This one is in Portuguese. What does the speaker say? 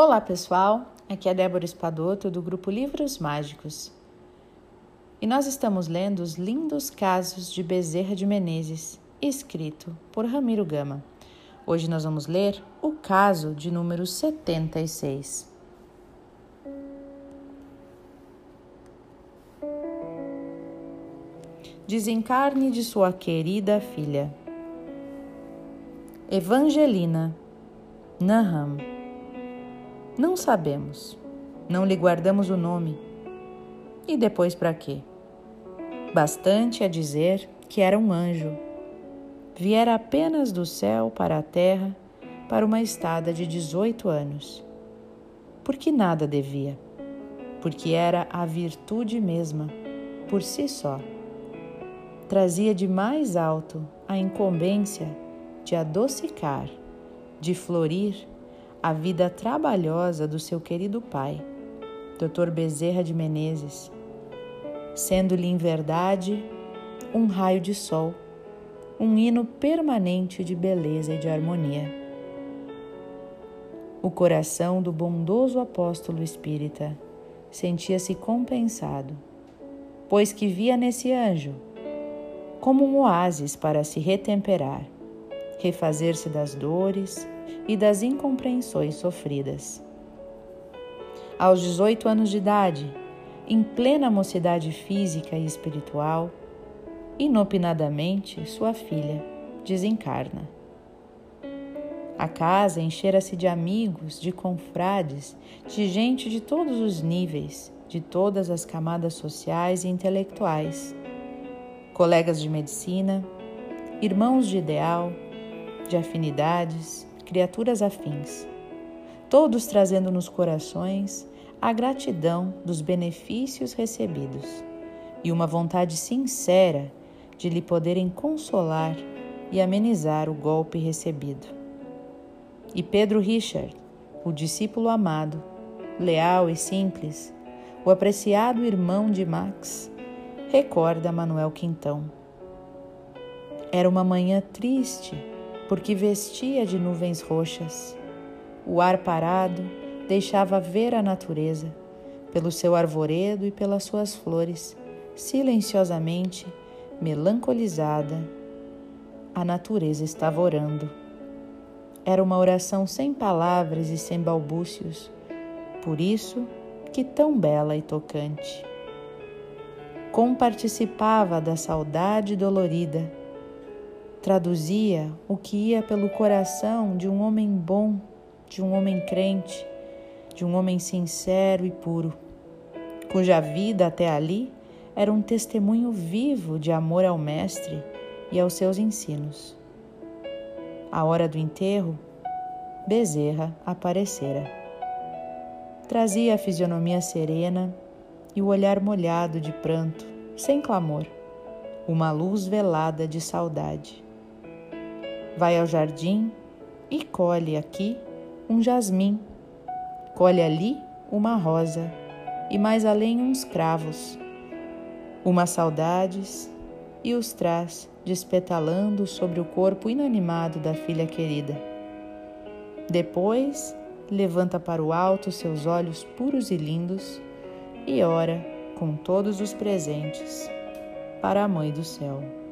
Olá pessoal, aqui é Débora Espadoto do grupo Livros Mágicos e nós estamos lendo os lindos casos de Bezerra de Menezes, escrito por Ramiro Gama. Hoje nós vamos ler o caso de número 76. Desencarne de sua querida filha. Evangelina Naham não sabemos. Não lhe guardamos o nome. E depois para quê? Bastante a dizer que era um anjo. Viera apenas do céu para a terra para uma estada de 18 anos. Porque nada devia. Porque era a virtude mesma, por si só. Trazia de mais alto a incumbência de adocicar, de florir a vida trabalhosa do seu querido pai, Dr. Bezerra de Menezes, sendo-lhe em verdade um raio de sol, um hino permanente de beleza e de harmonia. O coração do bondoso apóstolo espírita sentia-se compensado, pois que via nesse anjo como um oásis para se retemperar, refazer-se das dores e das incompreensões sofridas. Aos 18 anos de idade, em plena mocidade física e espiritual, inopinadamente sua filha desencarna. A casa enchera-se de amigos, de confrades, de gente de todos os níveis, de todas as camadas sociais e intelectuais, colegas de medicina, irmãos de ideal, de afinidades, criaturas afins, todos trazendo nos corações a gratidão dos benefícios recebidos e uma vontade sincera de lhe poderem consolar e amenizar o golpe recebido. E Pedro Richard, o discípulo amado, leal e simples, o apreciado irmão de Max, recorda Manuel Quintão. Era uma manhã triste porque vestia de nuvens roxas. O ar parado deixava ver a natureza, pelo seu arvoredo e pelas suas flores, silenciosamente, melancolizada. A natureza estava orando. Era uma oração sem palavras e sem balbúcios, por isso que tão bela e tocante. Comparticipava da saudade dolorida traduzia o que ia pelo coração de um homem bom, de um homem crente, de um homem sincero e puro, cuja vida até ali era um testemunho vivo de amor ao Mestre e aos seus ensinos. À hora do enterro, Bezerra aparecera. Trazia a fisionomia serena e o olhar molhado de pranto, sem clamor, uma luz velada de saudade. Vai ao jardim e colhe aqui um jasmim, colhe ali uma rosa e mais além uns cravos, umas saudades e os traz despetalando sobre o corpo inanimado da filha querida. Depois levanta para o alto seus olhos puros e lindos e ora com todos os presentes para a Mãe do Céu.